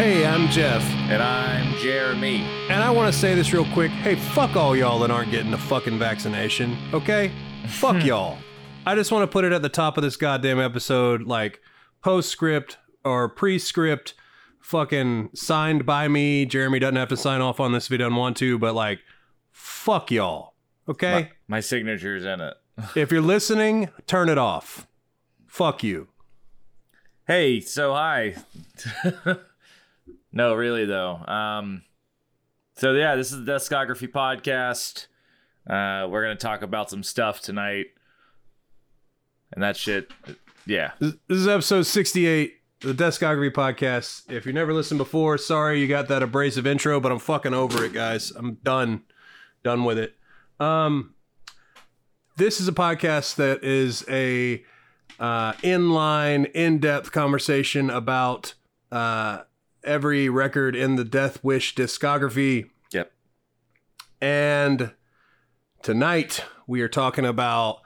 Hey, I'm Jeff, And I'm Jeremy. and I want to say this real quick. Hey, fuck all y'all that aren't getting the fucking vaccination, okay? Fuck y'all. I just want to put it at the top of this goddamn episode, like postscript or prescript, fucking signed by me. Jeremy doesn't have to sign off on this if he doesn't want to, but like, fuck y'all, okay? My, my signature's in it. If you're listening, turn it off. Fuck you. Hey, so hi. no, really though. Um, so yeah, this is the Discography podcast. Uh, we're gonna talk about some stuff tonight, and that shit. Yeah, This is episode 68, the Discography Podcast. If you never listened before, sorry you got that abrasive intro, but I'm fucking over it, guys. I'm done. Done with it. Um, this is a podcast that is a uh, inline, in-depth conversation about uh, every record in the Death Wish discography. Yep. And tonight we are talking about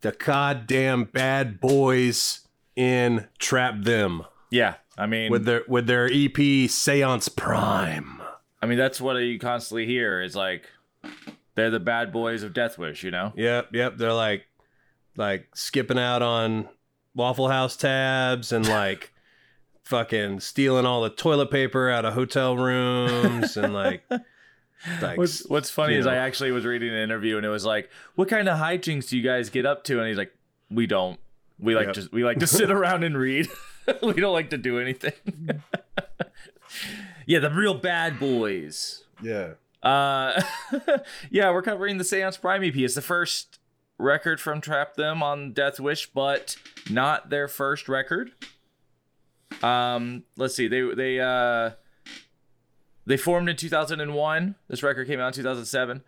the goddamn bad boys in Trap Them yeah. I mean, with their with their EP Seance Prime. I mean that's what you constantly hear is like they're the bad boys of Death Wish, you know? Yep, yep. They're like like skipping out on Waffle House tabs and like fucking stealing all the toilet paper out of hotel rooms and like like What's What's funny you is I actually was reading an interview and it was like, "What kind of hijinks do you guys get up to?" And he's like, "We don't. We like Yep. to we like to sit around and read. we don't like to do anything." yeah, the real bad boys. yeah. Uh, yeah, we're covering the Seance Prime EP. It's the first record from Trap Them on Death Wish, but not their first record. Um, let's see. They they uh they formed in 2001. This record came out in 2007.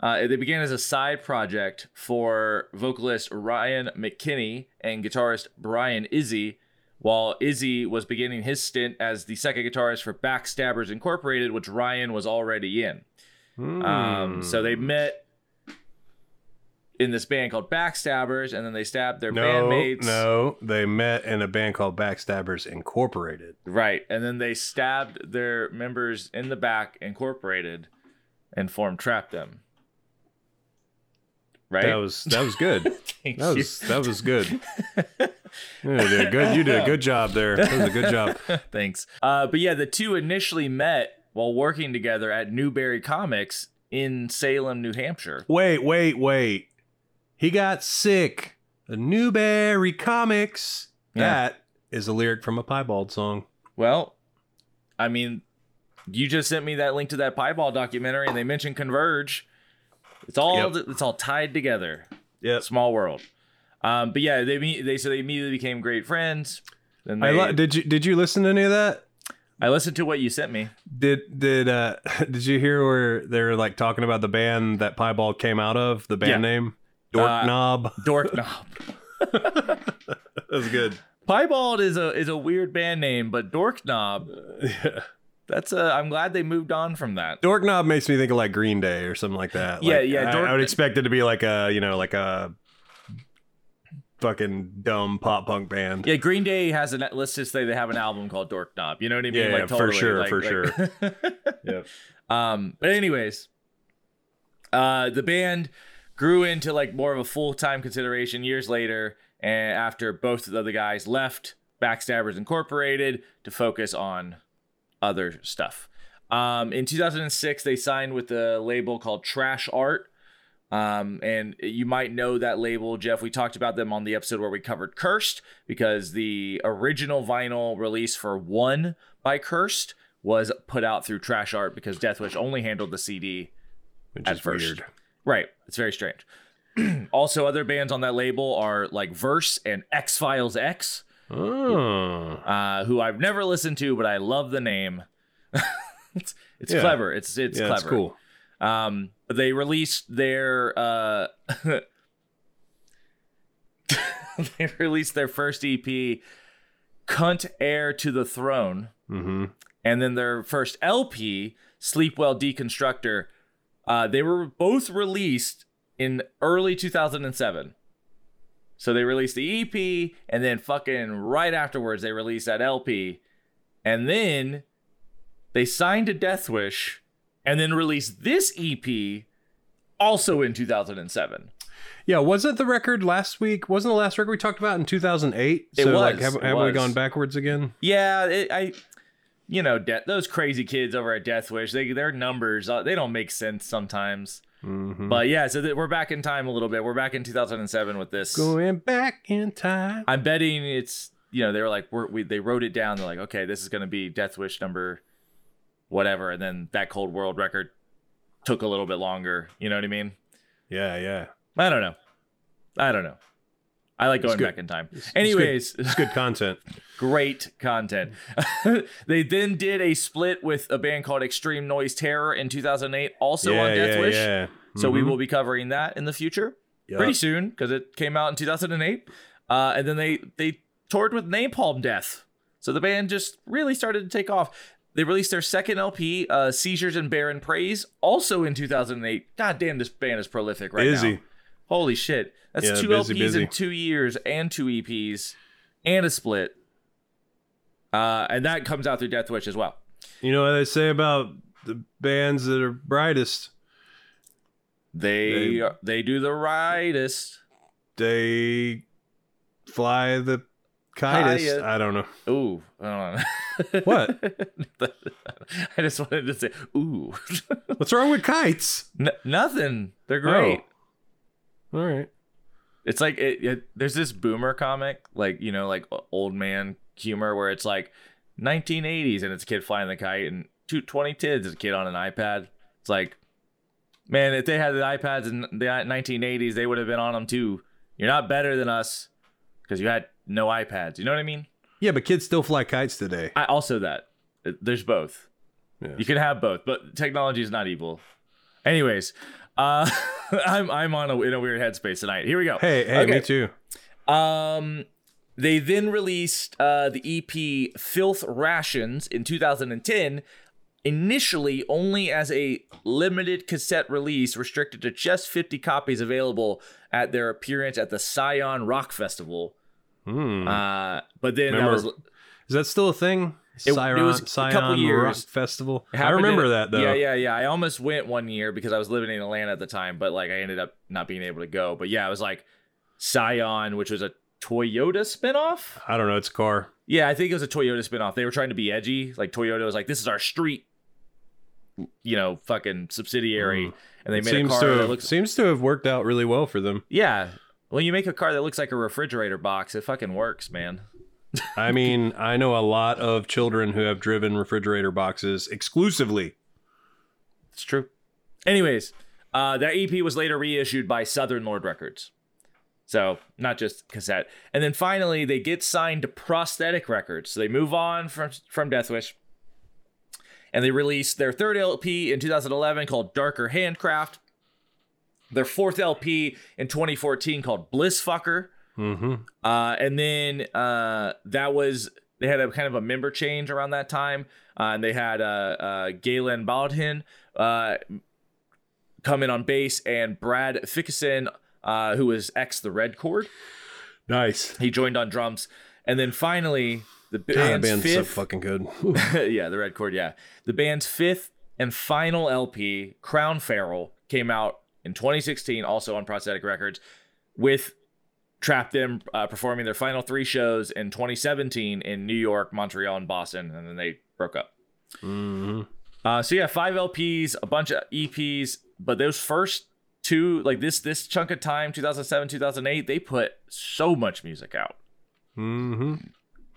Uh, they began as a side project for vocalist Ryan McKinney and guitarist Brian Izzi, while Izzi was beginning his stint as the second guitarist for Backstabbers Incorporated, which Ryan was already in. Um, so they met in this band called Backstabbers, and then they stabbed their no, bandmates. no, they met in a band called Backstabbers Incorporated. Right. And then they stabbed their members in the back, Incorporated, and formed Trap Them. Right? That was that was good. That you. was that was good. You did good. You did a good job there. That was a good job. Thanks. Uh, but yeah, the two initially met while working together at Newbury Comics in Salem, New Hampshire. Wait, wait, wait. He got sick. The Newbury Comics. Yeah. That is a lyric from a Piebald song. Well, I mean, you just sent me that link to that Piebald documentary, and they mentioned Converge. It's all Yep. it's all tied together. Yeah, Small world. Um, but yeah, they they so they immediately became great friends. Then I they, li- did you did you listen to any of that? I listened to what you sent me. Did did uh did you hear where they're like talking about the band that Piebald came out of? The band Yeah. name Dork Uh, Knob. Dork Knob. That was good. Piebald is a is a weird band name, but Dork Knob. That's a. I'm glad they moved on from that. Dork Knob makes me think of like Green Day or something like that. Yeah, Like, yeah, I, Dork- I would expect it to be like a you know like a fucking dumb pop punk band. Yeah, Green Day has an. Let's just say they have an album called Dork Knob. You know what I mean? Yeah, yeah, for sure, like- for like- Yep. Um, but anyways, uh, the band grew into like more of a full time consideration years later, and after both of the other guys left Backstabbers Incorporated to focus on other stuff. Um, in 2006, they signed with a label called Trash Art. Um, and you might know that label, Jeff. We talked about them on the episode where we covered Cursed because the original vinyl release for One by Cursed was put out through Trash Art because Deathwish only handled the CD Which at is first. weird. Right. It's very strange. also, other bands on that label are like Verse and X Files X, Oh. uh, who I've never listened to, but I love the name. it's it's Yeah. clever. It's it's yeah, clever. it's cool. Um, they released their uh, they released their first EP, "Cunt Heir to the Throne," Mm-hmm. and then their first LP, "Sleep Well Deconstructor." Uh, they were both released in early 2007. So they released the EP, and then fucking right afterwards they released that LP, and then they signed to Deathwish, and then released this EP also in 2007. Yeah, wasn't the record last week? Wasn't the last record we talked about in 2008? It so like was, have, it have we gone backwards again? Yeah, it, I, you know, De- those crazy kids over at Death Wish, they their numbers uh, they don't make sense sometimes. Mhm. But yeah, so th- we're back in time a little bit. We're back in 2007 with this. Going back in time. I'm betting it's you know they were like we're, we they wrote it down. They're like, okay, this is gonna be Death Wish number whatever, and then that Cold World record took a little bit longer. You know what I mean? Yeah, yeah. I don't know. I don't know. I like going back in time. good. Anyways, It's good content. great content. they then did a split with a band called Extreme Noise Terror in 2008, also yeah, on Death yeah, Wish. yeah. So we Mhm. will be covering that in the future Yup. pretty soon because it came out in 2008. Uh, and then they they toured with Napalm Death. So the band just really started to take off. They released their second LP, uh, Seizures in Barren Praise, also in 2008. God damn, this band is prolific right Busy. now. Holy shit. That's Yeah, two busy, LPs busy. in two years and two EPs and a split. Uh, and that comes out through Death Wish as well. You know what they say about the bands that are brightest? They They- they do the rightest. They fly the kitest. I don't know. Ooh, I don't know. What? I just wanted to say, ooh, What's wrong with kites? N- nothing. They're great. All right. It's like it, it, there's this boomer comic, like you know, like old man humor, where it's like 1980s and it's a kid flying the kite, and two, 2010s it's a kid on an iPad. It's like, man, if they had the iPads in the 1980s, they would have been on them too. You're not better than us because you had no iPads. You know what I mean? Yeah, but kids still fly kites today. I also that there's both. Yeah. You can have both, but technology is not evil. Anyways, uh, I'm I'm on a, in a weird headspace tonight. Here we go. Hey, hey, Okay. me too. Um, they then released uh, the EP "Filth Rations" in 2010. Initially, only as a limited cassette release, restricted to just 50 copies available at their appearance at the Scion Rock Festival. Hmm. Uh, but then Remember- that was Is that still a thing? It- it Scion, was a couple Rock years. Festival. I remember in- that though. Yeah, yeah, yeah. I almost went one year because I was living in Atlanta at the time, but like I ended up not being able to go. But yeah, it was like Scion, which was a Toyota spinoff. I don't know. It's a car. Yeah, I think it was a Toyota spinoff. They were trying to be edgy. Like Toyota was like, "This is our street, you know, fucking subsidiary," mm. and they made a car to that looks. seems to have worked out really well for them. Yeah, when you make a car that looks like a refrigerator box, it fucking works, man. I mean, I know a lot of children who have driven refrigerator boxes exclusively. It's true. Anyways, uh, that EP was later reissued by Southern Lord Records. So, not just cassette. And then finally, they get signed to Prosthetic Records. So they move on from, from Deathwish. And they released their third LP in 2011 called Darker Handcraft. Their fourth LP in 2014 called Blissfucker. Mm-hmm. Uh, and then uh, that was they had a kind of a member change around that time, uh, and they had uh, uh, Galen Baldwin uh, come in on bass, and Brad Fickeisen, uh, who was ex the Red Chord, Nice. he joined on drums, and then finally the God, that band's band's so fifth, fucking good. yeah, the Red Chord, yeah, the band's fifth and final LP, Crown Feral, came out in 2016, also on Prosthetic Records, with Trap Them uh, performing their final three shows in 2017 in New York, Montreal, and Boston, and then they broke up. hmm Uh, so yeah, five LPs, a bunch of EPs, but those first two, like this this chunk of time, 2007, 2008, they put so much music out, hmm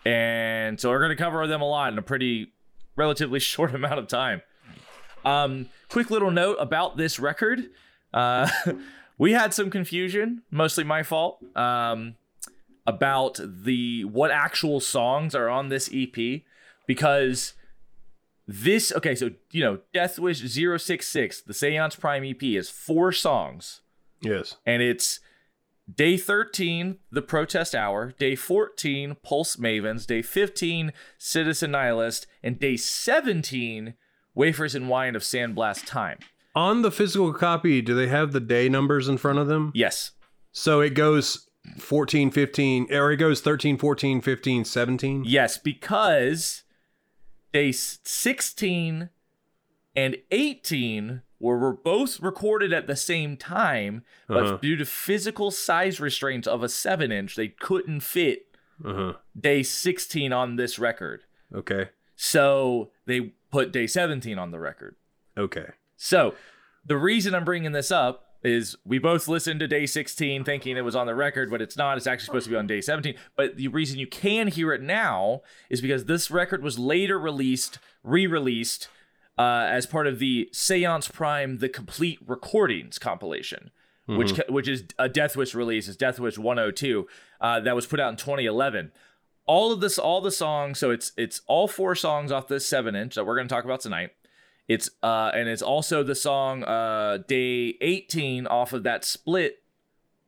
and so we're gonna cover them a lot in a pretty relatively short amount of time. Um, quick little note about this record. Uh, we had some confusion, mostly my fault, um, about the what actual songs are on this EP because this okay, so you know, Death Wish 066, the Seance Prime EP is four songs, Yes. and it's Day 13, The Protest Hour, Day 14, Pulse Mavens, Day 15, Citizen Nihilist, and Day 17, Wafers and Wine of Sandblast Time. On the physical copy, do they have the day numbers in front of them? Yes. So it goes 14, 15, or it goes 13, 14, 15, 17? Yes, because day 16 and 18 were, both recorded at the same time, but Uh-huh. due to physical size restraints of a 7 inch, they couldn't fit Uh-huh. day 16 on this record. Okay. So they put day 17 on the record. Okay. So the reason I'm bringing this up is we both listened to day 16 thinking it was on the record, but it's not. It's actually supposed to be on day 17. But the reason you can hear it now is because this record was later released, re released, uh, as part of the Seance Prime The Complete Recordings compilation. Which, ca- which is a Death Wish release, it's Death Wish 102, uh, that was put out in 2011 all of this all the songs so it's it's all four songs off this seven inch that we're going to talk about tonight it's uh and it's also the song uh day 18 off of that split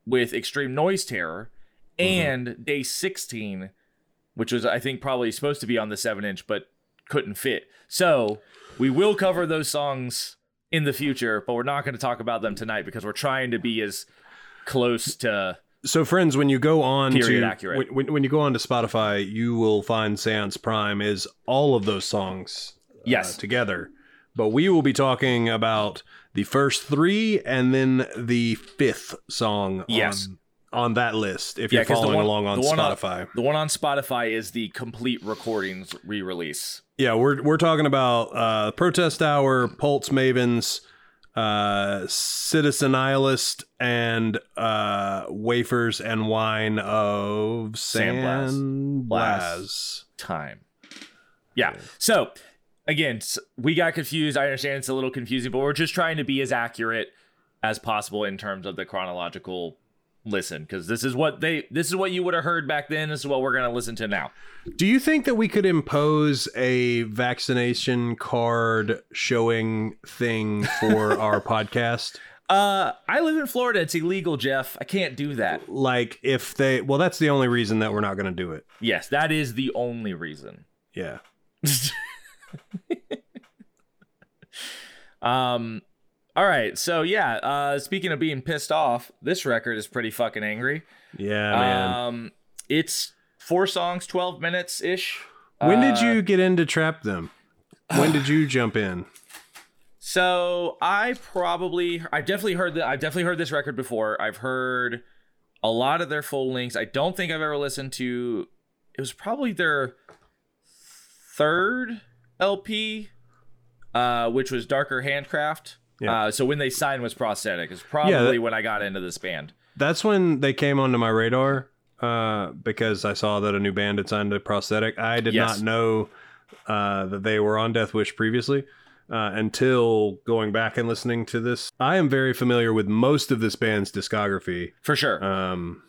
with extreme noise terror and day 16 which was i think probably supposed to be on the seven inch but couldn't fit so we will cover those songs in the future but we're not going to talk about them tonight because we're trying to be as close to So, friends, when you go on to accurate. When, when, you go on to Spotify, you will find Seance Prime is all of those songs uh, Yes. together. But we will be talking about the first three and then the fifth song Yes. on, on that list if Yeah, you're following one- along on the one on- Spotify. The one on Spotify is the complete recordings re-release. Yeah, we're we're talking about uh, Protest Hour, Pulse Mavens, uh, Citizen Nihilist, and uh, Wafers and Wine of Sandblast. Blast. Blas. Time. Yeah. So again, we got confused. I understand it's a little confusing, but we're just trying to be as accurate as possible in terms of the chronological listen because this is what they this is what you would have heard back then this is what we're going to listen to now Do you think that we could impose a vaccination card showing thing for our podcast? uh i live in florida it's illegal jeff i can't do that Like if they well that's the only reason that we're not going to do it. yes that is the only reason Yeah. Um, all right. So yeah. Uh, speaking of being pissed off, this record is pretty fucking angry. Yeah, man. Um, it's four songs, twelve minutes ish. when did uh, you get into Trap Them? When did you jump in? So I probably, I've definitely heard that. I've definitely heard this record before. I've heard a lot of their full lengths. I don't think I've ever listened to. It was probably their third LP, uh, which was Darker Handcraft. Yeah. Uh, so when they signed was prosthetic. It's probably that- when I got into this band. That's when they came onto my radar uh, because I saw that a new band had signed to prosthetic. I did Yes. not know uh, that they were on Death Wish previously uh, until going back and listening to this. I am very familiar with most of this band's discography. For sure. Um,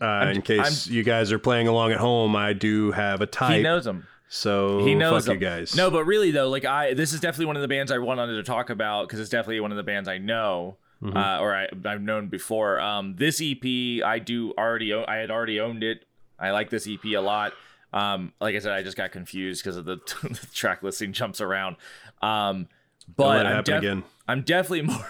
uh, in I'm- case you guys are playing along at home, I do have a type. he knows them. So He knows fuck you guys. No, but really though, like I, this is definitely one of the bands I wanted to talk about because it's definitely one of the bands I know, Mm-hmm. uh, or I, I've known before. Um, this EP, I do already, own, I had already owned it. I like this EP a lot. Um, like I said, I just got confused because of the, the track listing jumps around. Um, but I'm, def- again. I'm definitely more,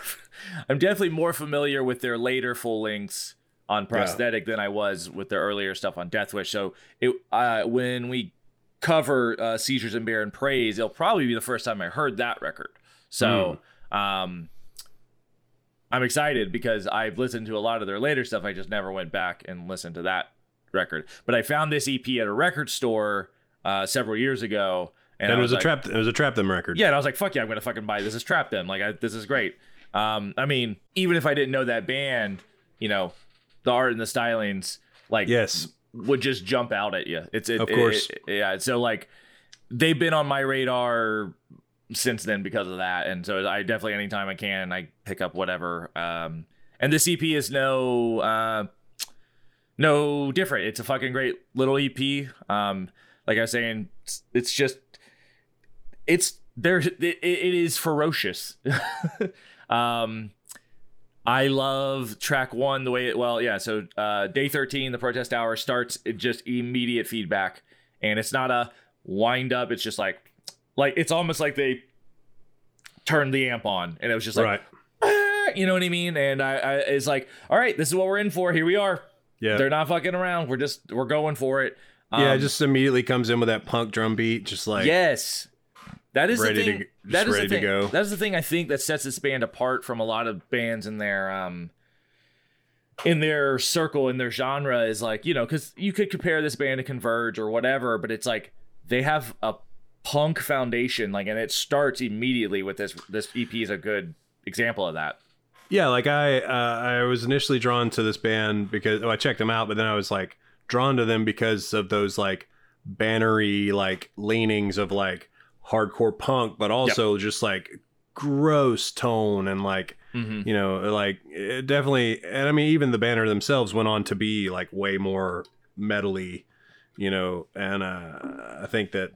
I'm definitely more familiar with their later full lengths on prosthetic than I was with their earlier stuff on Death Wish. So it, uh, when we cover uh, Seizures in Barren Praise, it'll probably be the first time I heard that record. So um, I'm excited because I've listened to a lot of their later stuff. I just never went back and listened to that record. But I found this EP at a record store uh, several years ago. And, And it was a like, trap. It was a trap them record. yeah, and I was like, "Fuck yeah, I'm gonna fucking buy this. Is Trap Them? Like, I, this is great." Um, I mean, even if I didn't know that band, you know, the art and the stylings, like, Yes. Would just jump out at you. It's it, Of course. it- yeah. So like, they've been on my radar since then because of that, and so I definitely anytime I can, I pick up whatever. Um, and this EP is no uh, no different. It's a fucking great little EP. Um, like I was saying, it's, it's just it's there. It, it is ferocious. um, I love track one the way it. Well, yeah. So uh, day thirteen, the protest hour starts. It just immediate feedback, and it's not a wind up. It's just like like it's almost like they turned the amp on, and it was just like right. "Ah," you know what I mean. And I, I it's like all right, this is what we're in for. Here we are Yeah. they're not fucking around. We're just we're going for it. yeah, it Um, just immediately comes in with that punk drum beat, just like yes. That is ready the thing. just that is ready the to thing. go. That's the thing I think that sets this band apart from a lot of bands in their um in their circle in their genre is like you know because you could compare this band to Converge or whatever, but it's like they have a punk foundation, like, and it starts immediately with this. This EP is a good example of that. Yeah, like I uh, I was initially drawn to this band because oh, I checked them out, but then I was like drawn to them because of those like bannery like leanings of like hardcore punk, but also just like gross tone and like Mm-hmm. you know like it definitely and I mean even the banner themselves went on to be like way more metally, you know, and uh, I think that.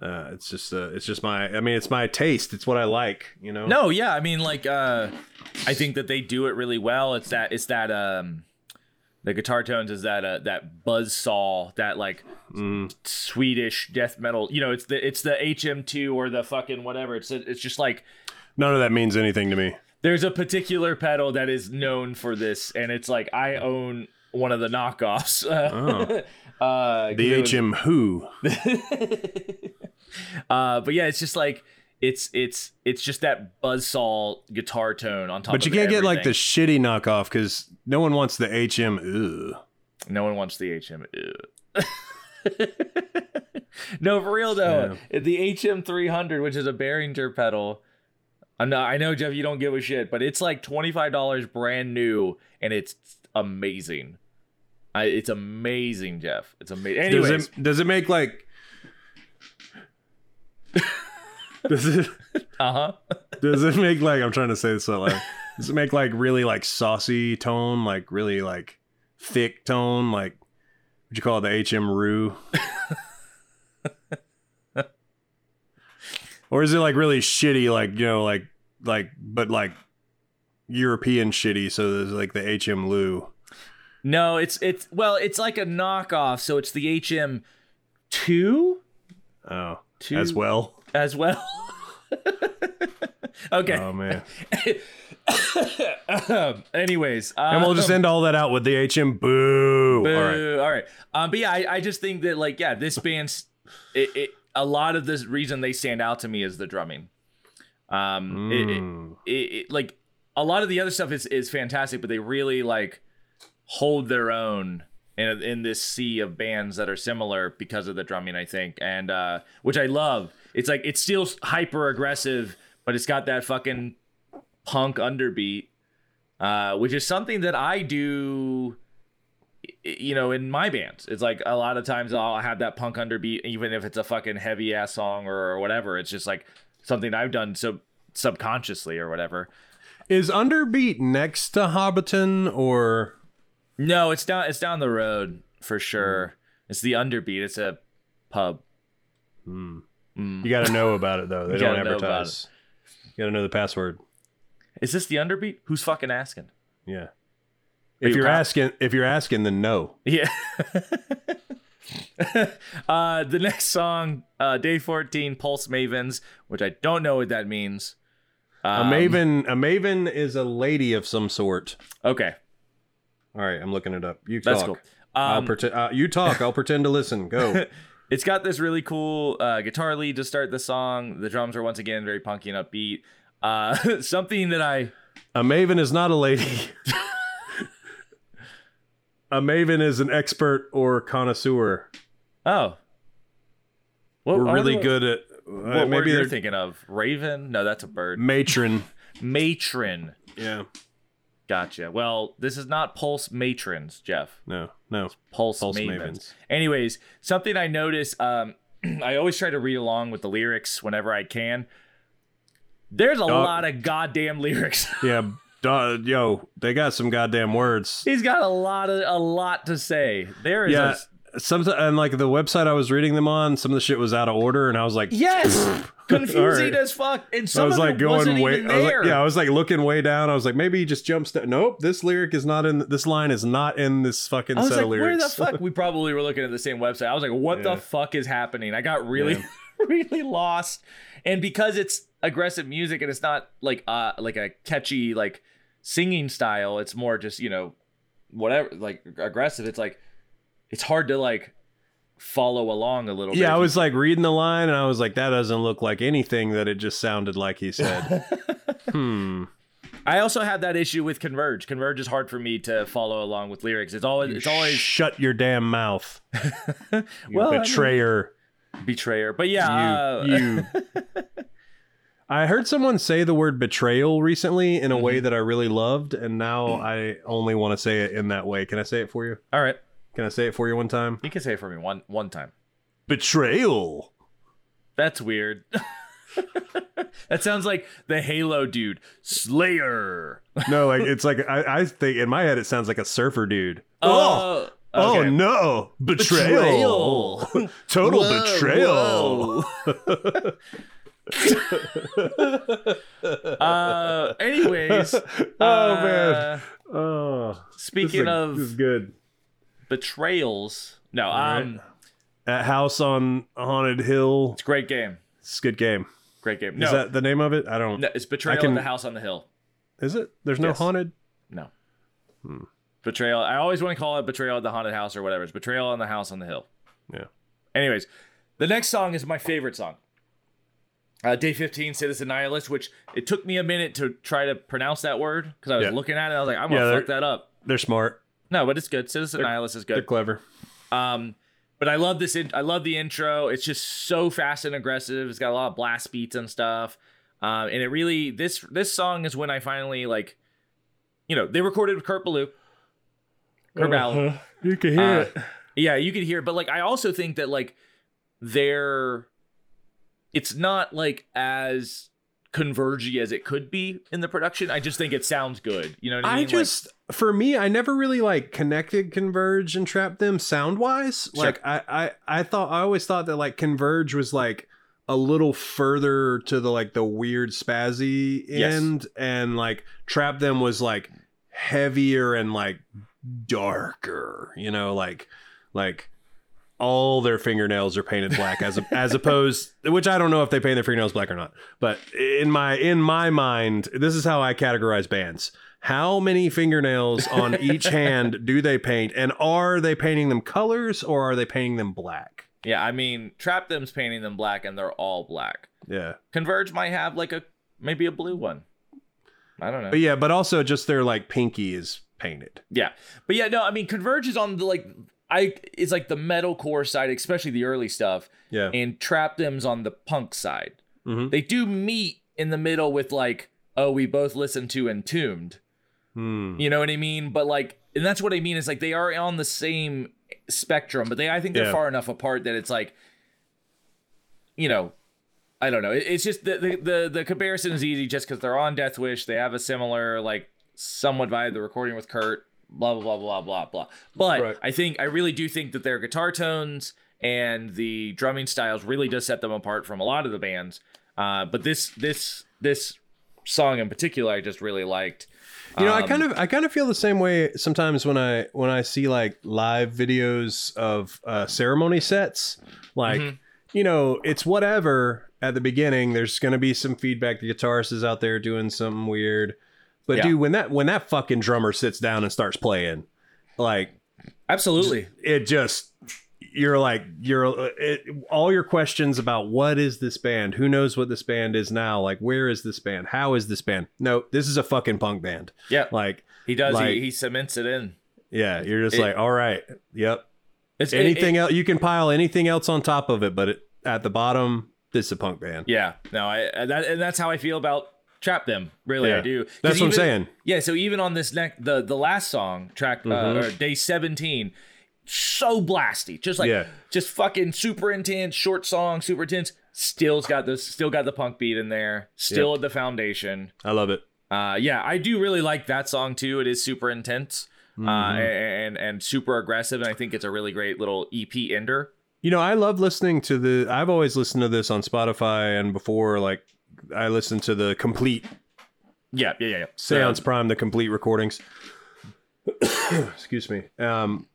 Uh, it's just uh, it's just my I mean it's my taste it's what I like you know No, yeah, I mean, like, uh, I think that they do it really well. It's that, it's that, um, the guitar tones is that, uh, that buzz saw, that like Mm. Swedish death metal. You know, it's the, it's the HM2 or the fucking whatever. It's, it's just like none of that means anything to me there's a particular pedal that is known for this, and it's like I own one of the knockoffs. Oh. uh, The it was- HM Who. uh, but yeah, it's just like. It's it's it's just that buzzsaw guitar tone on top. But you can't get like the shitty knockoff because no one wants the HM. Ugh. No one wants the HM. Ew. no, for real though, the HM 300, which is a Behringer pedal. I'm not, I know Jeff, you don't give a shit, but it's like twenty five dollars brand new, and it's amazing. I, it's amazing, Jeff. It's amazing. Does it does it make like does it uh huh. does it make like I'm trying to say this out loud. Does it make like really like saucy tone, like really like thick tone, like what you call it, the HM Rue? or is it like really shitty, like you know, like like but like European shitty? So there's like the HM Lou. No, it's it's well, it's like a knockoff, so it's the HM two. Oh, Two- as well. As well. okay. Oh man. Anyways, And we'll just um, end all that out with the HM boo. Boo. All right. All right. Um, but yeah, I, I just think that like yeah, this band's it, it a lot of the reason they stand out to me is the drumming. Um, Mm. it, it, like a lot of the other stuff is is fantastic, but they really like hold their own in in this sea of bands that are similar because of the drumming, I think, and uh, which I love. It's like it's still hyper aggressive, but it's got that fucking punk underbeat, uh, which is something that I do. You know, in my bands, it's like a lot of times I'll have that punk underbeat, even if it's a fucking heavy ass song or whatever. It's just like something I've done so subconsciously or whatever. Is Underbeat next to Hobbiton or No, it's down. It's down the road for sure. It's the underbeat. It's a pub. you Mm. got to know about it though? They don't gotta know about advertise. You got to know the password. Is this the underbeat? Who's fucking asking? Yeah. Are If you you're asking, if you're asking, then no. Yeah. uh, the next song, uh, Day 14, Pulse Mavens, which I don't know what that means. A Um, maven, a maven is a lady of some sort. Okay, All right, I'm looking it up. You that's talk. cool. I'll Um, pretend. Uh, you talk. I'll pretend to listen. Go. it's got this really cool uh, guitar lead to start the song. The drums are once again very punky and upbeat. Uh, something that I A maven is not a lady. a maven is an expert or connoisseur. oh, what, We're really wonder good at. Uh, What, maybe you're they're thinking of? Raven? No, that's a bird. matron. Matron. Yeah. Gotcha. Well, this is not Pulse Matrons, Jeff. No. No. Pulse, Pulse Mavens. Mavens. Anyways, something I notice, um, I always try to read along with the lyrics whenever I can. There's a Dog- lot of goddamn lyrics. Yeah. yo, they got some goddamn words. He's got a lot of a lot to say. There is Yeah. a Some and like the website I was reading them on, some of the shit was out of order, and I was like, yes, confusing Alright. as fuck. And I was like going way. I was like, yeah, I was like looking way down. I was like, maybe he just jumps. Down. Nope, this lyric is not in. This line is not in this fucking I was set like, of where the fuck? We probably were looking at the same website. I was like, what Yeah. the fuck is happening? I got really, Yeah. really lost. And because it's aggressive music and it's not like uh like a catchy like singing style, it's more just, you know, whatever like aggressive. It's like it's hard to like follow along a little bit. Yeah, I was like reading the line and I was like, that doesn't look like anything that it just sounded like he said. hmm. I also have that issue with Converge. Converge is hard for me to follow along with lyrics. It's always it's always Shut your damn mouth. You Well, I mean- betrayer. betrayer. But yeah, uh, you you I heard someone say the word betrayal recently in a way Mm-hmm. that I really loved, and now I only want to say it in that way. Can I say it for you? all right. Can I say it for you one time? You can say it for me one one time. Betrayal. That's weird. that sounds like the Halo dude, Slayer. No, like it's like I, I think in my head it sounds like a surfer dude. Oh, Oh okay. no! Betrayal! Total Whoa, betrayal! whoa. uh, anyways, oh uh, man! Oh, Speaking of this is good. Betrayals, no, um, At House on Haunted Hill. it's a great game. It's a good game. Great game. Is that the name of it? I don't. no it's betrayal I can- at the house on the hill. Is it? There's no Yes. haunted. No. Hmm. Betrayal. I always want to call it betrayal at the haunted house or whatever. It's betrayal on the house on the hill. Yeah. Anyways, the next song is my favorite song. Uh, Day 15, Citizen Nihilist, which it took me a minute to try to pronounce that word because I was Yeah. looking at it. I was like, I'm going to they're- fuck that up. They're smart. No, but it's good. Citizen Nihilist is They're good. clever. Um, but I love this. In- I love the intro. It's just so fast and aggressive. It's got a lot of blast beats and stuff. Um, and it really this this song is when I finally like, you know, they recorded with Kurt Ballou. Kurt Ballou. Uh-huh. You can hear Uh, it. Yeah, you could hear, It. but like I also think that like they're it's not like as convergy as it could be in the production. I just think it sounds good. You know what I I mean? Like- just, for me, I never really like connected Converge and Trap Them sound wise. Sure. Like I, I, I thought I always thought that like Converge was like a little further to the like the weird spazzy Yes. end, and like Trap Them was like heavier and like darker. You know, like like all their fingernails are painted black as as opposed which I don't know if they paint their fingernails black or not. But in my in my mind, this is how I categorize bands. How many fingernails on each hand do they paint and are they painting them colors or are they painting them black? yeah, I mean, Trap Them's painting them black and they're all black. Yeah. Converge might have like a maybe a blue one. I don't know. But yeah, but also just their like pinky is painted. Yeah, but yeah, no, I mean, Converge is on the like I it's like the metalcore side, especially the early stuff, Yeah. and Trap Them's on the punk side. Mhm. They do meet in the middle with like, oh, we both listen to Entombed. Hmm. You know what I mean? But like, and that's what I mean is like they are on the same spectrum, but they I think they're Yeah. far enough apart that it's like, you know, I don't know. It's just the the the, the comparison is easy just because they're on Death Wish. They have a similar like somewhat vibe. The recording with Kurt, blah blah blah blah blah blah. But Right. I think I really do think that their guitar tones and the drumming styles really does set them apart from a lot of the bands. Uh, but this this this song in particular, I just really liked. You know, I Um, kind of I kind of feel the same way sometimes when I when I see like live videos of uh, ceremony sets. Like, Mhm. you know, it's whatever at the beginning. There's going to be some feedback. The guitarist is out there doing something weird. But Yeah. dude, when that when that fucking drummer sits down and starts playing, like Absolutely. it just you're like you're it, all your questions about what is this band who knows what this band is now like where is this band how is this band no this is a fucking punk band Yeah. like He does. Like- he, he cements it in. yeah you're just It- like all right yep It's anything it- else you can pile anything else on top of it but it, at the bottom this is a punk band yeah. No. I that and that's how I feel about Trap Them. Really, I do. that's what i'm saying Yeah. So even on this next the the last song track uh, Mhm. or day seventeen, so blasty, just like Yeah. just fucking super intense, short song, super intense. Still's got this. Still got the punk beat in there. Still at the foundation. i love it Uh, yeah, I do really like that song too. It is super intense. Uh, Mm-hmm. and and super aggressive, and I think it's a really great little EP ender. You know, I love listening to the. I've always listened to this on Spotify, and before, like, I listened to the complete Yeah, yeah, yeah. yeah. Seance Prime, the complete recordings. Excuse me. Um,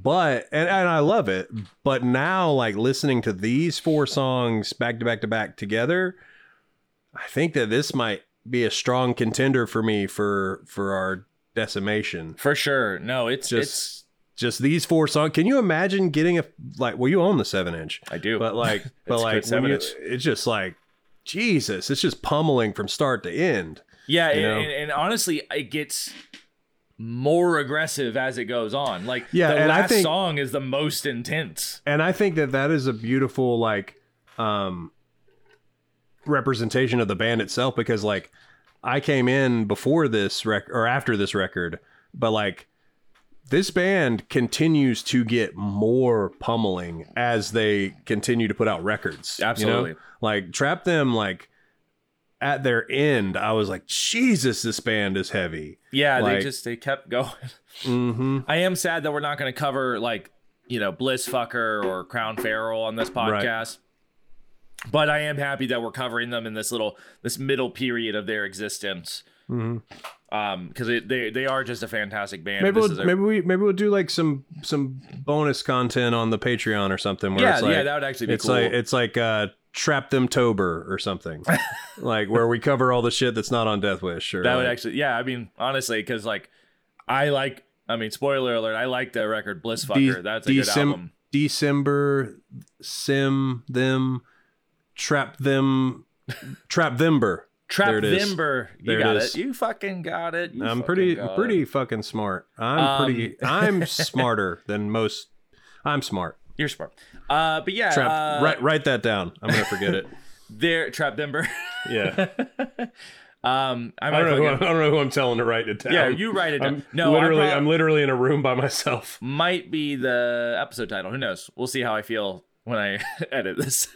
but and, and I love it. But now, like listening to these four songs back to back to back together, I think that this might be a strong contender for me for for our decimation. For sure. No, it's Just- it's just these four songs. Can you imagine getting a like? Well, you own the seven inch, I do. but like, but like, seven you, inch. it's just like, Jesus, it's just pummeling from start to end. Yeah, and, and, and honestly, it gets more aggressive as it goes on. Like Yeah, the and I think- song is the most intense. and I think that that is a beautiful like um representation of the band itself because like I came in before this rec or after this record, but like this band continues to get more pummeling as they continue to put out records. you know? Absolutely. Like Trap Them like at their end, I was like, Jesus, this band is heavy. Yeah, Like- they just they kept going. Mm-hmm. I am sad that we're not going to cover like you know Bliss Fucker or Crown Feral on this podcast. But I am happy that we're covering them in this little this middle period of their existence. Mhm. Um, because they they are just a fantastic band. Maybe we'll, a- maybe we maybe we'll do like some some bonus content on the Patreon or something. Where yeah, it's like, yeah, that would actually be it's cool. like it's like uh, Trap Them Tober or something, like where we cover all the shit that's not on Death Wish. Or that would actually, yeah. I mean, honestly, because like I like. I mean, spoiler alert. I like the record Bliss Fucker. De- That's a good album. December, Sim them, Trap them, Trap thember. Trap it. Vimber. You There got is. it. You fucking got it. You I'm fucking pretty it. pretty fucking smart. I'm Um, pretty. I'm smarter than most. I'm smart. You're smart. Uh, but yeah, Trap. uh, write write that down. I'm gonna forget it. there, Trap Vimber. Yeah. um, I, I don't know. Who I'm, I don't know who I'm telling to write it down. yeah, you write it down. I'm no, literally, I prob- I'm literally in a room by myself. might be the episode title. Who knows? We'll see how I feel when I edit this.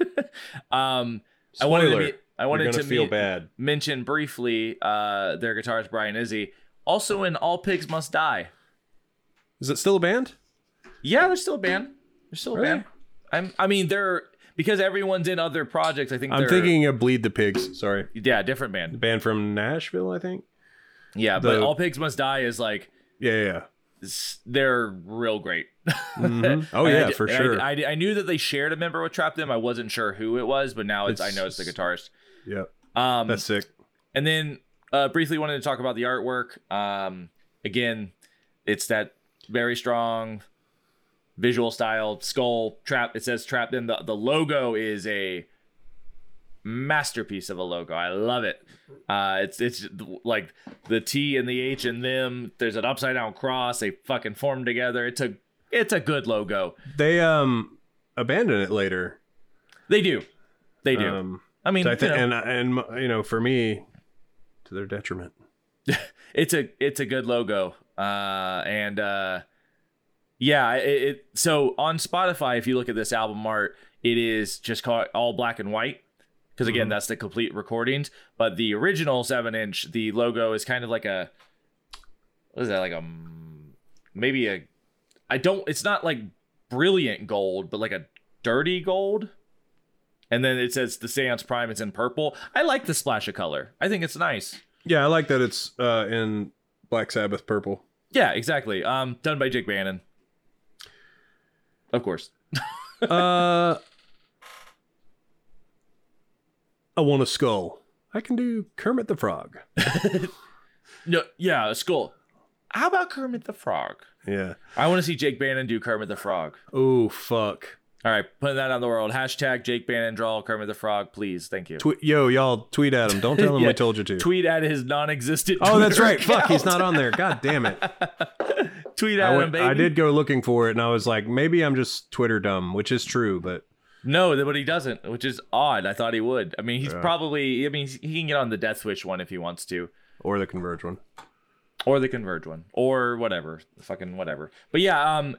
um, I wanted to, Spoiler, I wanted to feel meet- bad. mention briefly uh, their guitarist Brian Izzi, also in All Pigs Must Die. Is it still a band? Yeah, they're still a band. They're still a Really? band. I'm. I mean, they're because everyone's in other projects. I think I'm they're, thinking of Bleed the Pigs. Sorry, Yeah, different band. band from Nashville, I think. Yeah, but All Pigs Must Die is like Yeah, yeah. s- they're real great. Mhm. Oh And I yeah, for and I- sure. I, I knew that they shared a member with Trap Them. I wasn't sure who it was, but now it's, I It's- know it's the guitarist. Yeah, Um, that's sick. and then uh, briefly wanted to talk about the artwork. Um, again, it's that very strong visual style skull trap. It says trapped in The the logo is a masterpiece of a logo. I love it. Uh, it's it's like the T and the H and them. There's an upside down cross. They fucking form together. It's a it's a good logo. They um abandon it later. They do. They do. Um, I mean, so I you know, and and you know, for me, to their detriment. it's a it's a good logo. Uh, and uh, yeah, it, it so on Spotify, if you look at this album art, it is just called all black and white. Because again, Mhm. that's the complete recordings. But the original seven inch, the logo is kind of like a what is that like a maybe a I don't it's not like brilliant gold, but like a dirty gold. And then it says the Seance Prime. It's in purple. I like the splash of color. I think it's nice. Yeah, I like that it's uh in Black Sabbath purple. Yeah, exactly. Um, done by Jake Bannon. Of course. uh, I want a skull. I can do Kermit the Frog. No, yeah, a skull. How about Kermit the Frog? Yeah. I want to see Jake Bannon do Kermit the Frog. Oh fuck. All right, putting that on the world. Hashtag Jake Bannon draw Kermit the Frog, please. Thank you. Twe- Yo, y'all tweet at him. Don't tell him Yeah, we told you to. Tweet at his non-existent. oh, that's right. Fuck, he's not on there. God damn it. Tweet at I, him, went, baby. I did go looking for it, and I was like, maybe I'm just Twitter dumb, which is true, but No, but he doesn't, which is odd. I thought he would. I mean, he's Yeah. probably. I mean, he can get on the Death Wish one if he wants to. or the Converge one. or the converge one or whatever fucking whatever but yeah um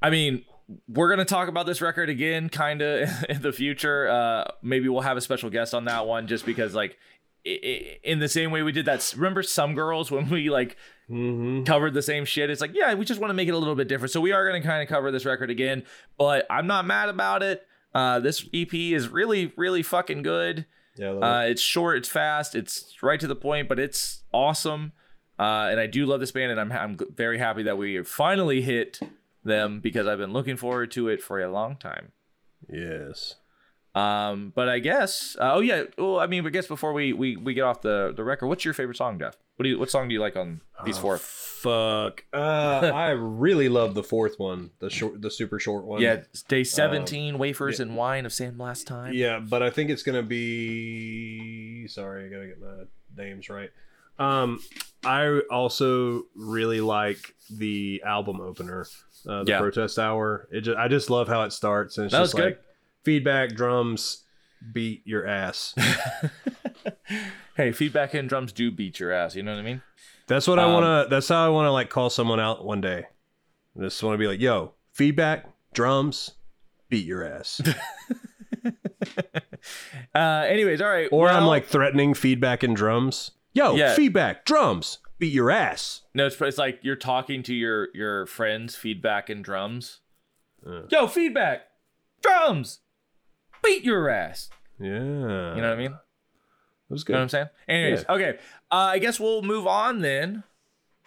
i mean we're gonna talk about this record again kind of in the future uh maybe we'll have a special guest on that one just because like in the same way we did that remember some girls when we like Mm-hmm. covered the same shit it's like yeah we just want to make it a little bit different so we are going to kind of cover this record again but i'm not mad about it uh this ep is really really fucking good Yeah. uh, it's short, it's fast, it's right to the point, but it's awesome. Uh, and I do love this band, and I'm I'm very happy that we finally hit them because I've been looking forward to it for a long time. yes. Um, but I guess. Uh, oh yeah. Well, I mean, I guess before we we we get off the the record, what's your favorite song, Jeff? What do you what song do you like on these four? Fuck. Uh, I really love the fourth one, the short, the super short one. Yeah, day seventeen. wafers yeah. and wine of Sandblast time. Yeah, but I think it's gonna be. Sorry, I gotta get my names right. Um, I also really like the album opener, uh, the Yeah. protest hour. It just, I just love how it starts, and it's That just good. like feedback, drums, beat your ass. Hey, feedback and drums do beat your ass. You know what I mean? That's what I Um, want to. That's how I want to like call someone out one day. I just want to be like, "Yo, feedback, drums, beat your ass," Uh, anyways, all right. or I'm like threatening feedback and drums. Yo, Yeah. feedback, drums, beat your ass. No, it's, it's like you're talking to your your friends, feedback and drums. Uh. Yo, feedback, drums, beat your ass. Yeah, You know what I mean? That was good. You know what. I'm saying? Anyways, okay. Uh, I guess we'll move on then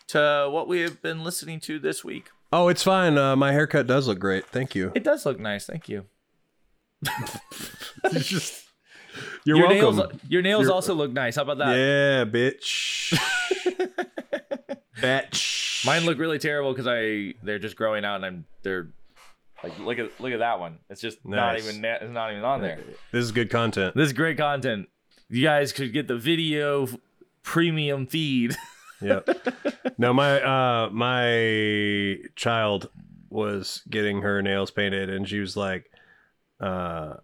to what we have been listening to this week. Oh, it's fine. Uh, my haircut does look great. Thank you. It does look nice. Thank you. It's just- You're your welcome. nails, your nails You're- also look nice. How about that? yeah, bitch. bitch. Mine look really terrible because I they're just growing out and I'm they're like look at look at that one. It's just not even it's not even on there. This is good content. This is great content. You guys could get the video premium feed. Yep. no, my uh my child was getting her nails painted and she was like, uh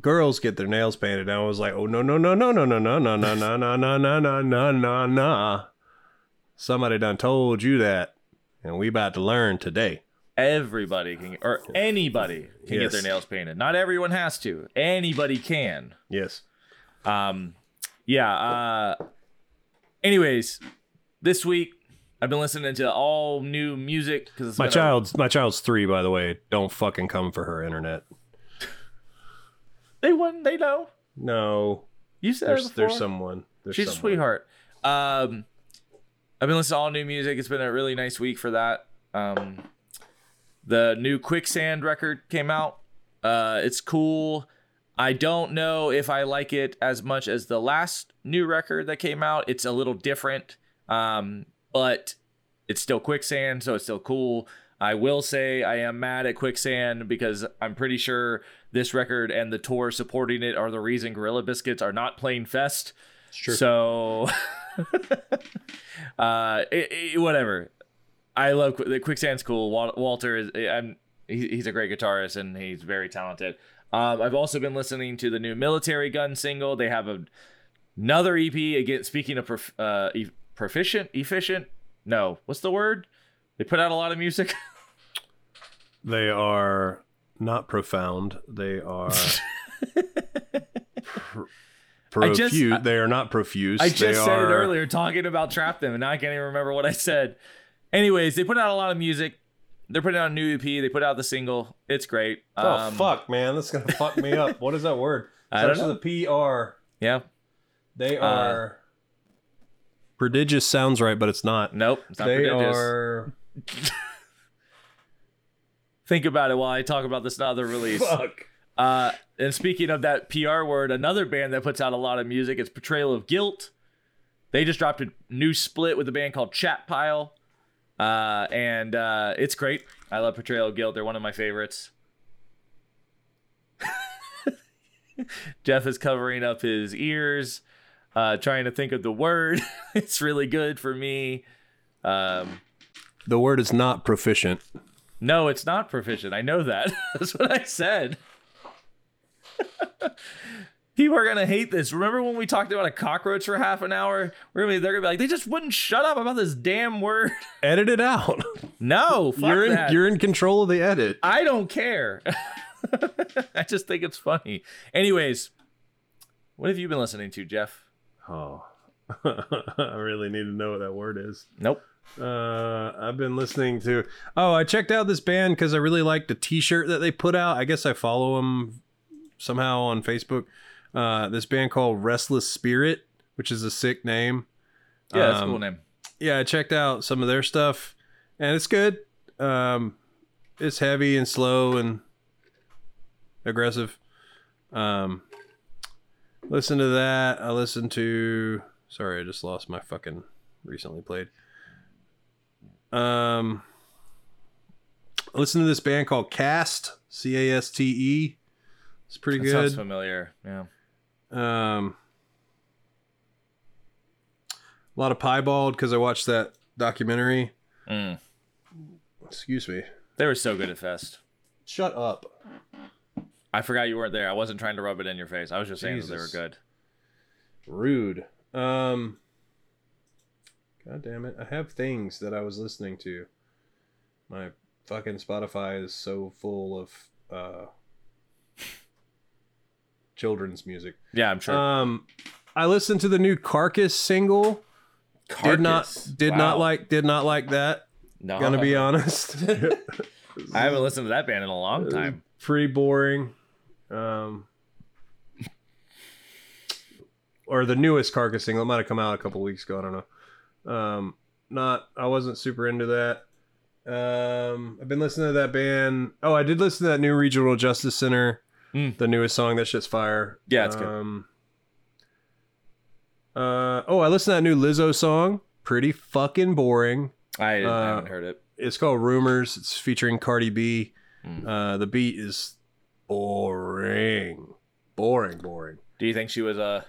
girls get their nails painted. And I was like, oh no no no no no no no no no no no no no no no no no. Somebody done told you that. And we about to learn today. Everybody can or anybody can get their nails painted. Not everyone has to. Anybody can. Yes. Um, yeah. Uh, anyways, this week I've been listening to all new music because My child's my child's three, by the way. Don't fucking come for her internet. They wouldn't. They know. No. You said There's there's someone. There's She's a sweetheart. Um, I've been listening to all new music. It's been a really nice week for that. Um, the new Quicksand record came out. Uh, it's cool. I don't know if I like it as much as the last new record that came out. It's a little different, um, but it's still Quicksand, so it's still cool. I will say I am mad at Quicksand because I'm pretty sure this record and the tour supporting it are the reason Gorilla Biscuits are not playing Fest. So, uh, it, it- whatever. I love the Quicksand's cool. Walter is I'm he's a great guitarist and he's very talented. Um, I've also been listening to the new Militarie Gun single. They have a, another EP again. Speaking of prof, uh, e- proficient, efficient. No, what's the word? They put out a lot of music. They are not profound. They are pr- just- profuse. I- they are not profuse. I They just said it earlier talking about Trap Them, and now I can't even remember what I said. Anyways, they put out a lot of music. They're putting out a new EP. They put out the single. It's great. Oh Um, fuck, man, that's gonna fuck me up. What is that word? I don't with a PR. Yeah. They Uh, are. prodigious sounds right, but it's not. Nope. It's not they prodigious. are. Think about it while I talk about this other release. Fuck. Uh, and speaking of that PR word, another band that puts out a lot of music is Portrayal of Guilt. They just dropped a new split with a band called Chat Pile. Uh, and uh, it's great. I love Portrayal of Guilt. They're one of my favorites. Jeff is covering up his ears, uh, trying to think of the word. it's really good for me. Um, The word is not proficient. No, it's not proficient. I know that. That's what I said. People are gonna hate this. Remember when we talked about a cockroach for half an hour? We're gonna be, they're gonna be like, they just wouldn't shut up about this damn word. Edit it out. No, fuck you're in. that. You're in control of the edit. I don't care. I just think it's funny. Anyways, what have you been listening to, Jeff? Oh, I really need to know what that word is. Nope. Uh, I've been listening to. Oh, I checked out this band because I really liked the T-shirt that they put out. I guess I follow them somehow on Facebook. Uh, this band called Restless Spirit, which is a sick name. Yeah, that's a Um, cool name. Yeah, I checked out some of their stuff, and it's good. Um, it's heavy and slow, and aggressive. Um, listen to that. I listened to. Sorry, I just lost my fucking recently played. Um, I listened to this band called Caste. C A S T E. It's pretty That sounds good. familiar. Yeah. Um, a lot of piebald because I watched that documentary. Mm. Excuse me. They were so good at Fest. Shut up. I forgot you weren't there. I wasn't trying to rub it in your face. I was just saying that they were good. Rude. Um. God damn it! I have things that I was listening to. My fucking Spotify is so full of uh children's music. Yeah, I'm sure. Um, I listened to the new Carcass single. Did not Carcass. did Wow. not like did not like that. No. Gonna be honest. I haven't listened to that band in a long time. Pretty boring. Um, or the newest Carcass single. It might have come out a couple weeks ago. I don't know. Um, not. I wasn't super into that. Um, I've been listening to that band. Oh, I did listen to that new Regional Justice Center. Mm. The newest song. That shit's fire. Yeah, it's good. Um, uh, oh, I listened to that new Lizzo song. Pretty fucking boring. I, I Uh, haven't heard it. It's called Rumors. It's featuring Cardi B. Mm. Uh, the beat is boring, boring, boring. Do you think she was a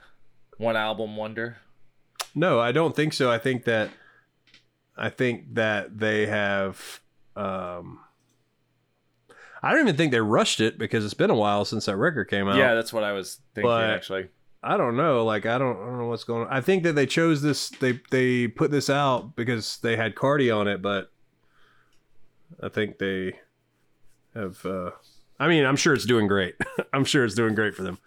one album wonder? No, I don't think so. I think that I think that they have. Um, I don't even think they rushed it because it's been a while since that record came out. Yeah, that's what I was thinking But- actually. I don't know. Like I don't, I don't know what's going on. I think that they chose this. They they put this out because they had Cardi on it, but I think they have. uh I mean, I'm sure it's doing great. I'm sure it's doing great for them,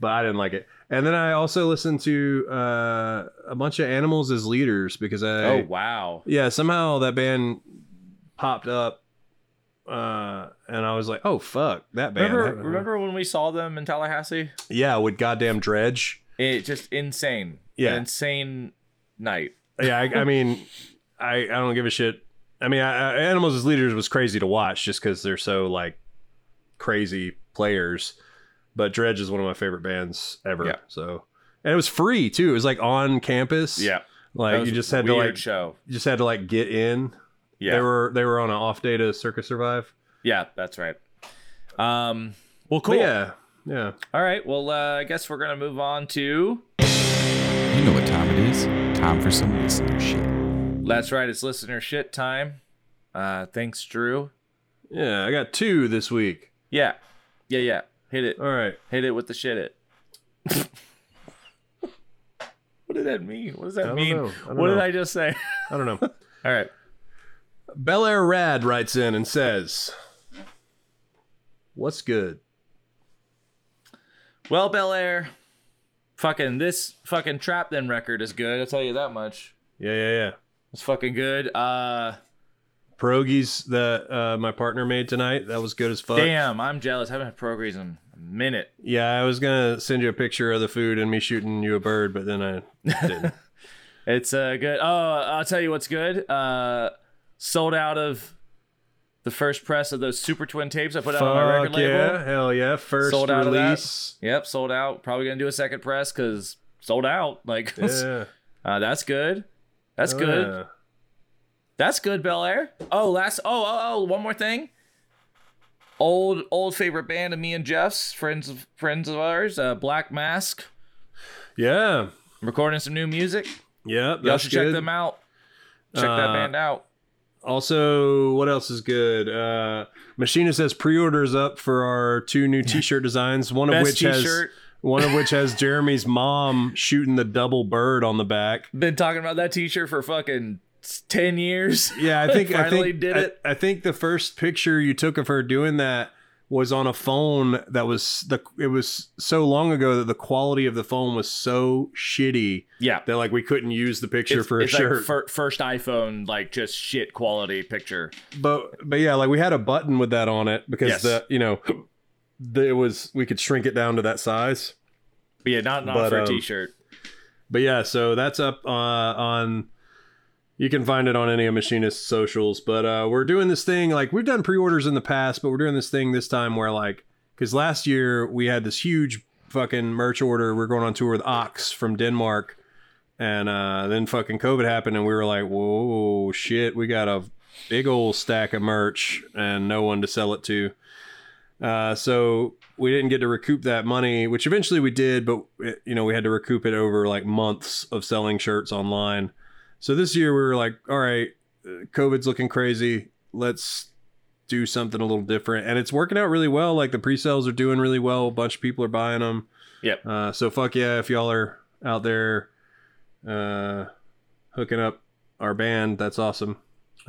but I didn't like it. And then I also listened to uh a bunch of Animals as Leaders because I. oh wow. Yeah, somehow that band popped up, uh, and I was like, "Oh fuck, that band!" Remember remember when we saw them in Tallahassee? Yeah, with goddamn Dredg. It just insane. Yeah. An insane night. yeah, I, I mean, I, I don't give a shit. I mean, I, I, Animals as Leaders was crazy to watch just because they're so like crazy players. But Dredg is one of my favorite bands ever. Yeah. So, and it was free too. It was like on campus. Yeah. Like you just had to like show. you just had to like get in. Yeah. They were they were on an off day to Circa Survive. yeah, that's right. Um well But cool. yeah, yeah. All right. Well, uh, I guess we're gonna move on to. You know what time it is. Time for some listener shit. That's right. It's listener shit time. Uh, thanks, Drew. Yeah, I got two this week. Yeah, yeah, yeah. Hit it. All right. Hit it with the shit. It. what did that mean? What does that I mean? know. What did. I just say? I don't know. All right. Bel Air Rad writes in and says, "What's good?" Well, Bel Air, fucking this fucking Trap Them record is good. I'll tell you that much. Yeah, yeah, yeah. It's fucking good. Uh, Pierogies that uh, my partner made tonight. That was good as fuck. damn, I'm jealous. I haven't had progress in a minute. Yeah, I was gonna send you a picture of the food and me shooting you a bird, but then I didn't. It's uh good. Oh, I'll tell you what's good. Uh, sold out of the first press of those Super Twin tapes I put out on my record Fuck label. yeah, hell yeah! First Sold out release. Yep, sold out. Probably gonna do a second press because sold out. Like, Yeah, uh, that's good. That's hell good. yeah. That's good, Bel Air. Oh, last. Oh, oh, oh. One more thing. Old, old favorite band of me and Jeff's friends of friends of ours. Uh, Black Mask. Yeah, Recording some new music. yeah. Y'all should good. check them out. Check that Uh, band out. Also, what else is good? Uh, Machinist has pre-orders up for our two new T-shirt designs. One of which t-shirt. has one of which has Jeremy's mom shooting the double bird on the back. Been talking about that T-shirt for fucking ten years. Yeah, I think I Finally think did I- it. I, think the first picture you took of her doing that was on a phone that was the it was so long ago that the quality of the phone was so shitty Yeah. that like we couldn't use the picture It's, for a shirt. like fir- first iPhone, like just shit quality picture. but but yeah, like we had a button with that on it because Yes. the you know the, it was we could shrink it down to that size. But yeah, not not But, for a um, T-shirt. But yeah, so that's up uh, on. You can find it on any of Machinist's socials. But uh, we're doing this thing like we've done pre-orders in the past, but we're doing this thing this time where like because last year we had this huge fucking merch order. We are going on tour with Ox from Denmark, and uh, then fucking COVID happened, and we were like, "Whoa, shit! We got a big old stack of merch and no one to sell it to." Uh, so we didn't get to recoup that money, which eventually we did, but it, you know we had to recoup it over like months of selling shirts online. So this year we were like, all right, COVID's looking crazy. Let's do something a little different, and it's working out really well. Like the pre-sales are doing really well. A bunch of people are buying them. Yep. Uh, so fuck yeah, if y'all are out there uh, hooking up our band, that's awesome.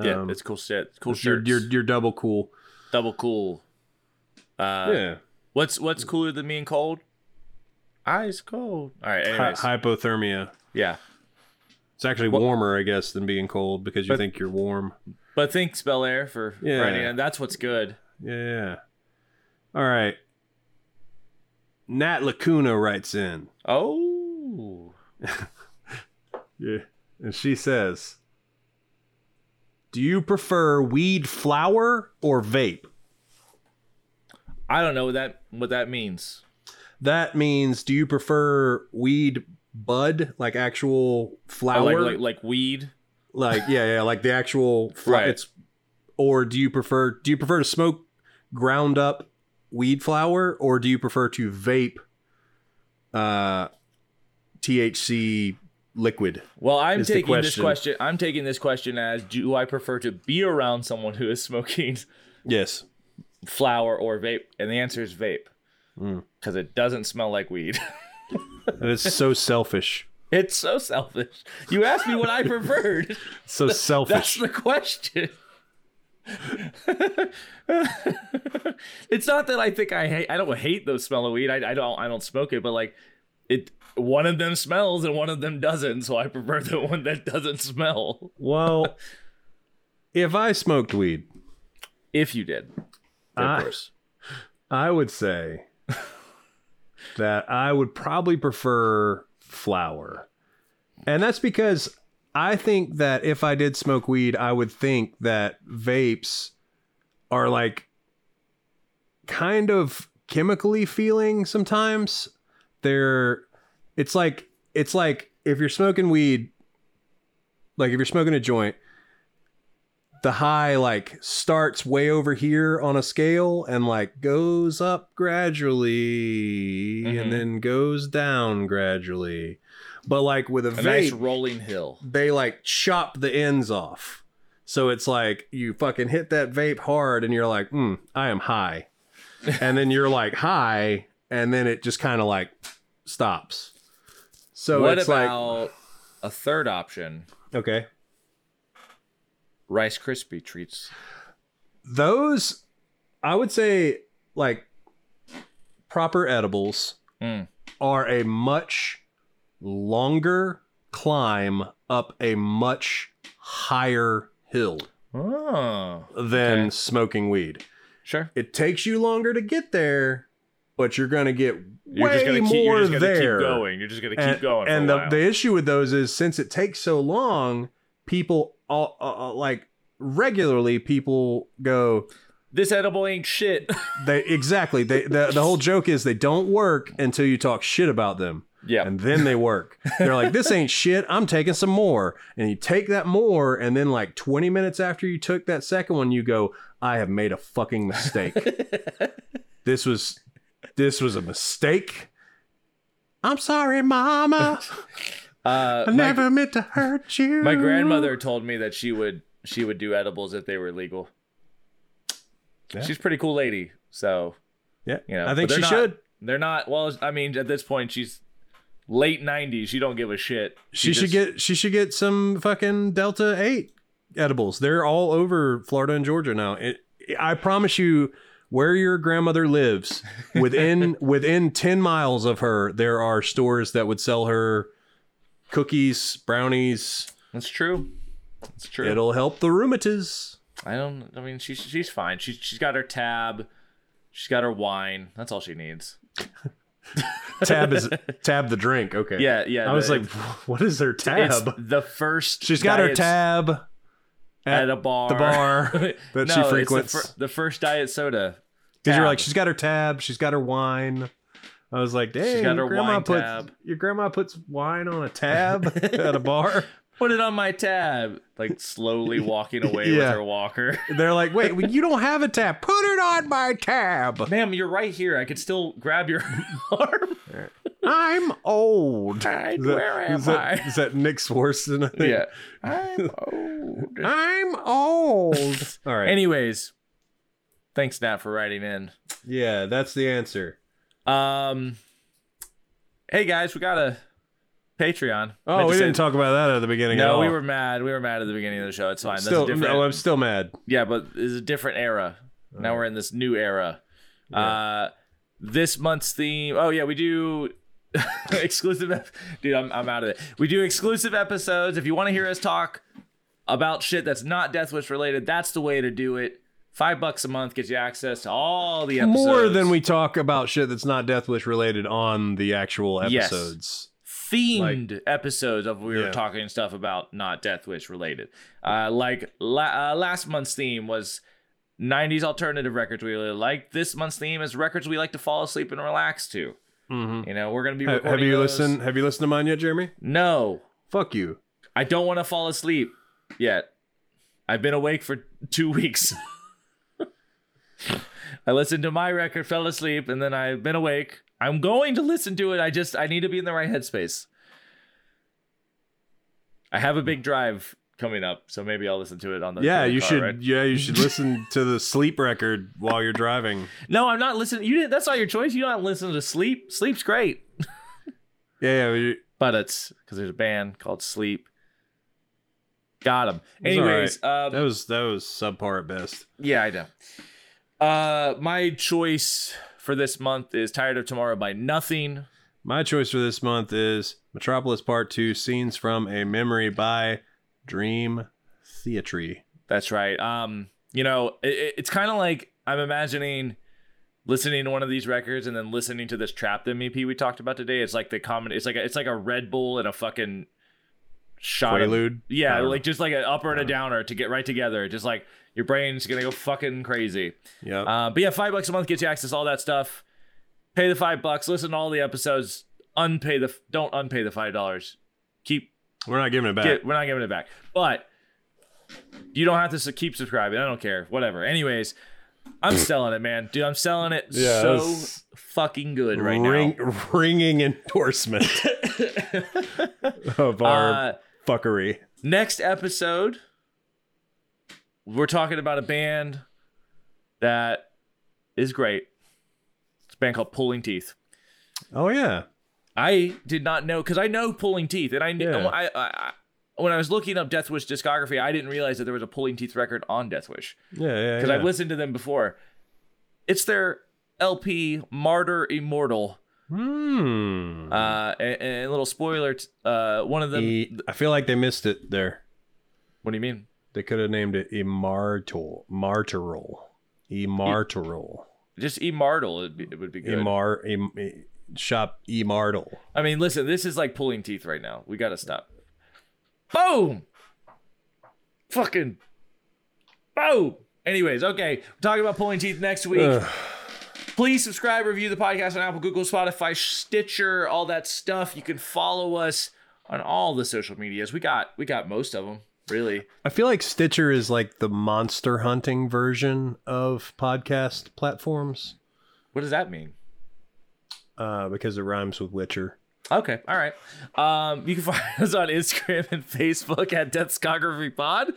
Yeah, Um, it's cool shit. It's cool you're, you're you're double cool. double cool. Uh, yeah. What's what's cooler than being cold? Ice cold. All right. Hypothermia. yeah. It's actually warmer, I guess, than being cold because you But- think you're warm. But thanks, Bel Air, for Yeah. writing, and that's what's good. Yeah, yeah. All right. Nat Lacuna writes in. Oh. Yeah. And she says, Do you prefer weed flower or vape? I don't know what that what that means. That means, do you prefer weed bud, like actual Oh, flower? like, like like weed. like yeah yeah like the actual fl- Right. it's or do you prefer do you prefer to smoke ground up weed flower or do you prefer to vape uh THC liquid Well, I'm taking this question. question. I'm taking this question as: Do I prefer to be around someone who is smoking yes flower or vape? And the answer is vape, Mm. because it doesn't smell like weed. and it's so selfish it's so selfish. You asked me what I preferred. so selfish. That's the question. it's not that I think I hate. I don't hate the smell of weed. I, I don't. I don't smoke it. But like, it. One of them smells and one of them doesn't. So I prefer the one that doesn't smell. well if I smoked weed If you did, of I- course. I would say that I would probably prefer flower. And that's because I think that if I did smoke weed, I would think that vapes are like kind of chemically feeling sometimes. They're it's like it's like if you're smoking weed like if you're smoking a joint the high like starts way over here on a scale and like goes up gradually Mhm. and then goes down gradually. But like with a, A vape, nice rolling hill. they like chop the ends off. So it's like you fucking hit that vape hard and you're like, mm, I am high. and then you're like high and then it just kind of like stops. So what it's about a third option? okay. Rice Krispie treats. those i would say like proper edibles Mm. are a much longer climb up a much higher hill Oh, than Okay. smoking weed sure. it takes you longer to get there but you're gonna get You're way just gonna keep. more You're just gonna there keep going. You're just gonna keep and, going. And the, the issue with those is since it takes so long people all uh, uh, like regularly people go this edible ain't shit. They exactly. They the, the whole joke is they don't work until you talk shit about them. yeah. And then they work. They're like, this ain't shit. I'm taking some more. And you take that more, and then like 20 minutes after you took that second one, you go, I have made a fucking mistake. this was this was a mistake. I'm sorry, mama. Uh, I my- never meant to hurt you. My grandmother told me that she would she would do edibles if they were legal. Yeah. She's a pretty cool lady, so Yeah. you know. I think she not- should. They're not. Well, I mean, at this point, she's late nineties. She don't give a shit. She should just- get she should get some fucking Delta 8 edibles. They're all over Florida and Georgia now. It, I promise you where your grandmother lives within within 10 miles of her there are stores that would sell her cookies, brownies. That's true. That's true. It'll help the rheumatiz. I don't. I mean, she's she's fine. She's she's got her tab. She's got her wine. That's all she needs. Tab is tab the drink. Okay. Yeah, yeah. I was the- like, what is her it's tab? the first. She's got her tab at a bar. the bar that no, she frequents. the, fir- the first diet soda Because you're like, she's got her tab, she's got her wine. I was like, dang, got your her grandma wine puts tab. your grandma puts wine on a tab at a bar. Put it on my tab. Like slowly walking away with Yeah. her walker. They're like, wait, you don't have a tab. Put it on my tab. Ma'am, you're right here. I could still grab your arm. I'm old. Hi, Is that- where am is that- I? Is that Nick Swardson? I think? Yeah. I'm old. I'm old. All right. Anyways, thanks Nat for writing in. yeah, that's the answer. Um, hey guys, we got a Patreon. Oh, we didn't talk about that at the beginning. No, we were mad. We were mad at the beginning of the show. It's fine. That's still. a different. No, I'm still mad. Yeah, but it's a different era. Now we're in this new era. Uh, this month's theme. Oh yeah, we do exclusive. ep- Dude, I'm I'm out of it. We do exclusive episodes. If you want to hear us talk about shit that's not Death Wish related, that's the way to do it. Five bucks a month gets you access to all the episodes. More than we talk about shit that's not Death Wish related on the actual Yes. episodes. themed episodes of we were Yeah. talking stuff about not Death Wish related. Uh, like la- uh, last month's theme was 90s alternative records we really like. This month's theme is records we like to fall asleep and relax to. Mhm. You know, we're gonna be recording Have you those. listened? Have you listened to mine yet, Jeremy? No, Fuck you. I don't want to fall asleep yet. I've been awake for two weeks. I listened to my record, fell asleep, and then I've been awake. I'm going to listen to it. I just I need to be in the right headspace. I have a big drive coming up, so maybe I'll listen to it on the Yeah, the you car should. ride. Yeah, you should listen to the sleep record while you're driving. No, I'm not listening. You didn't. That's not your choice. You don't listen to sleep. Sleep's great, Yeah, yeah. but it's because there's a band called Sleep. Got him. Anyways, um, that was that was subpar at best. Yeah, I know. Uh, my choice for this month is "Tired of Tomorrow" by Nothing. My choice for this month is Metropolis Part Two: Scenes from a Memory by Dream Theater. That's right. Um, you know, it, it's kind of like I'm imagining listening to one of these records and then listening to this Trap Them EP we talked about today. It's like the common. It's like a, it's like a Red Bull and a fucking shot. Of, yeah, like just like an upper and a downer to get right together. Just like your brain's gonna go fucking crazy. Yeah. Uh, but yeah, five bucks a month gets you access to all that stuff. Pay the five bucks, listen to all the episodes. Unpay the don't unpay the five dollars. Keep We're not giving it back. get, we're not giving it back, but you don't have to keep subscribing. I don't care. Whatever. Anyways, I'm selling it, man, dude. I'm selling it Yeah, so fucking good right Ring, now. ringing endorsement of our Uh, fuckery. next episode, we're talking about a band that is great. It's a band called Pulling Teeth. Oh yeah. I did not know because I know Pulling Teeth, and I knew Yeah. I, I, I when I was looking up Death Wish discography, I didn't realize that there was a Pulling Teeth record on Death Wish Yeah, yeah. because yeah. I've listened to them before. It's their LP Martyr Immortal. Hmm. Uh, and, and a little spoiler, t- uh, one of them. I feel like they missed it there. what do you mean? They could have named it Immortal, Martyral, Immortal, Just Immortal, it'd be, it would be good. Immar, Im, shop Immortal. I mean, listen, this is like pulling teeth right now. We gotta stop. Boom! Fucking boom! Anyways, okay, we're talking about pulling teeth next week. Ugh. Please subscribe, review the podcast on Apple, Google, Spotify, Stitcher, all that stuff. You can follow us on all the social medias. We got we got most of them, really. I feel like Stitcher is like the monster hunting version of podcast platforms What does that mean? uh, because it rhymes with Witcher. Okay, all right. Um, you can find us on Instagram and Facebook at Deathscography Pod.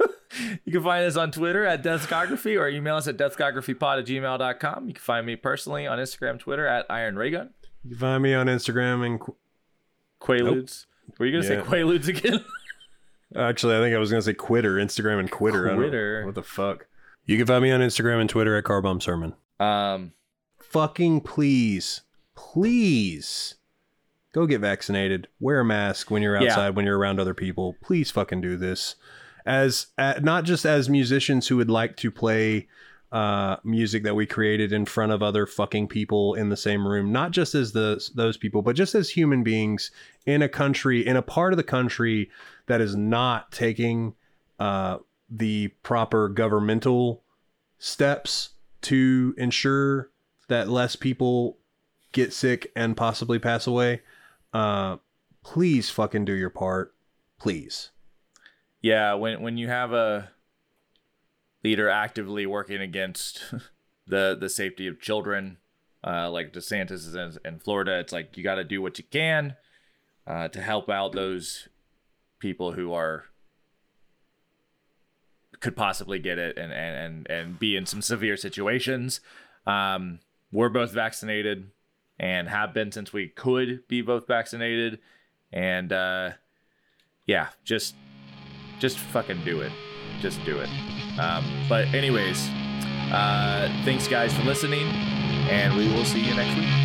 you can find us on Twitter at Deathscography or email us at deathscographypod at gmail.com. You can find me personally on Instagram, Twitter at Iron Raygun. You can find me on Instagram and Qu- Quaaludes. Were you going to Yeah. say Quaaludes again? actually, I think I was gonna say Quitter, Instagram and Quitter. Quitter. what the fuck? You can find me on Instagram and Twitter at Carbomb Sermon. um, fucking please, please go get vaccinated. Wear a mask when you're Yeah. outside, when you're around other people. Please fucking do this. As uh, not just as musicians who would like to play uh, music that we created in front of other fucking people in the same room, not just as the those people, but just as human beings in a country, in a part of the country that is not taking uh, the proper governmental steps to ensure that less people get sick and possibly pass away, uh, please fucking do your part. Please. Yeah, when when you have a leader actively working against the the safety of children, uh, like DeSantis is in, in Florida, it's like you got to do what you can uh, to help out those people who are could possibly get it and and and, and be in some severe situations. Um, we're both vaccinated and have been since we could be both vaccinated, and uh, yeah, just just fucking do it, just do it. Um, but anyways, uh, thanks guys for listening, and we will see you next week.